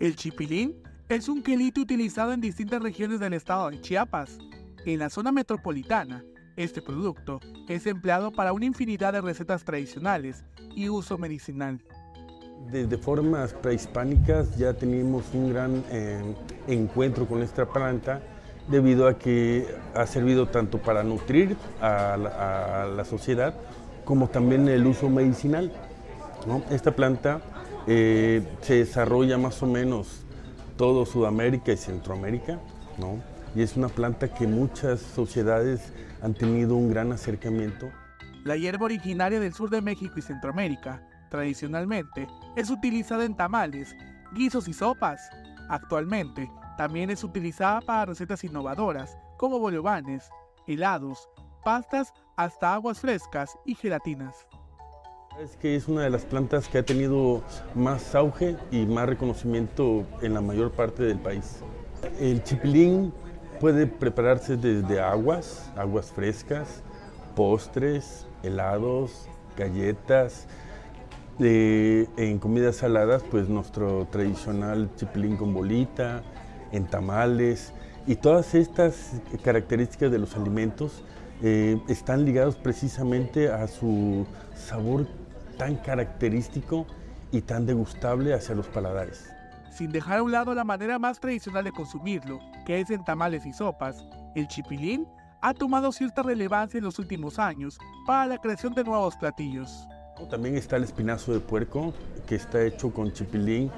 El chipilín es un quelite utilizado en distintas regiones del estado de Chiapas. En la zona metropolitana, este producto es empleado para una infinidad de recetas tradicionales y uso medicinal. Desde formas prehispánicas ya teníamos un gran eh, encuentro con esta planta debido a que ha servido tanto para nutrir a la, sociedad como también el uso medicinal. Esta planta eh, se desarrolla más o menos todo Sudamérica y Centroamérica, y es una planta que muchas sociedades han tenido un gran acercamiento. La hierba originaria del sur de México y Centroamérica, tradicionalmente, es utilizada en tamales, guisos y sopas. Actualmente, también es utilizada para recetas innovadoras, como bolovanes, helados, pastas, hasta aguas frescas y gelatinas. Es que es una de las plantas que ha tenido más auge y más reconocimiento en la mayor parte del país. El chipilín puede prepararse desde aguas, aguas frescas, postres, helados, galletas. en comidas saladas, pues nuestro tradicional chipilín con bolita, en tamales y todas estas características de los alimentos eh, están ligados precisamente a su sabor tan característico y tan degustable hacia los paladares. Sin dejar a un lado la manera más tradicional de consumirlo, que es en tamales y sopas, el chipilín ha tomado cierta relevancia en los últimos años para la creación de nuevos platillos. También está el espinazo de puerco, que está hecho con chipilín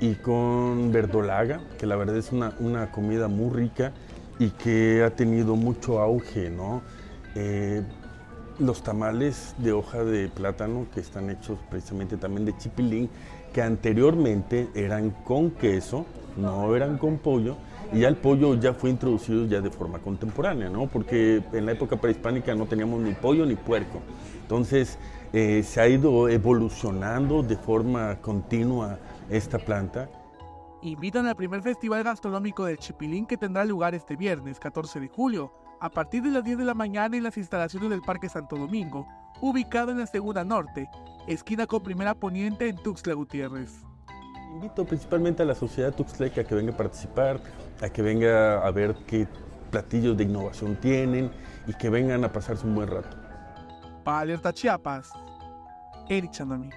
y con verdolaga, que la verdad es una, una comida muy rica y que ha tenido mucho auge, ¿no? Eh, los tamales de hoja de plátano que están hechos precisamente también de chipilín, que anteriormente eran con queso, no eran con pollo, y ya el pollo ya fue introducido ya de forma contemporánea, ¿no? Porque en la época prehispánica no teníamos ni pollo ni puerco. Entonces eh, se ha ido evolucionando de forma continua esta planta. Invitan al primer festival gastronómico del Chipilín que tendrá lugar este viernes 14 de julio a partir de las 10 de la mañana en las instalaciones del Parque Santo Domingo, ubicado en la Segunda Norte, esquina con Primera Poniente en Tuxtla Gutiérrez. Invito principalmente a la sociedad tuxtleca a que venga a participar, a que venga a ver qué platillos de innovación tienen y que vengan a pasarse un buen rato. Para Alerta Chiapas, Eric Chandami.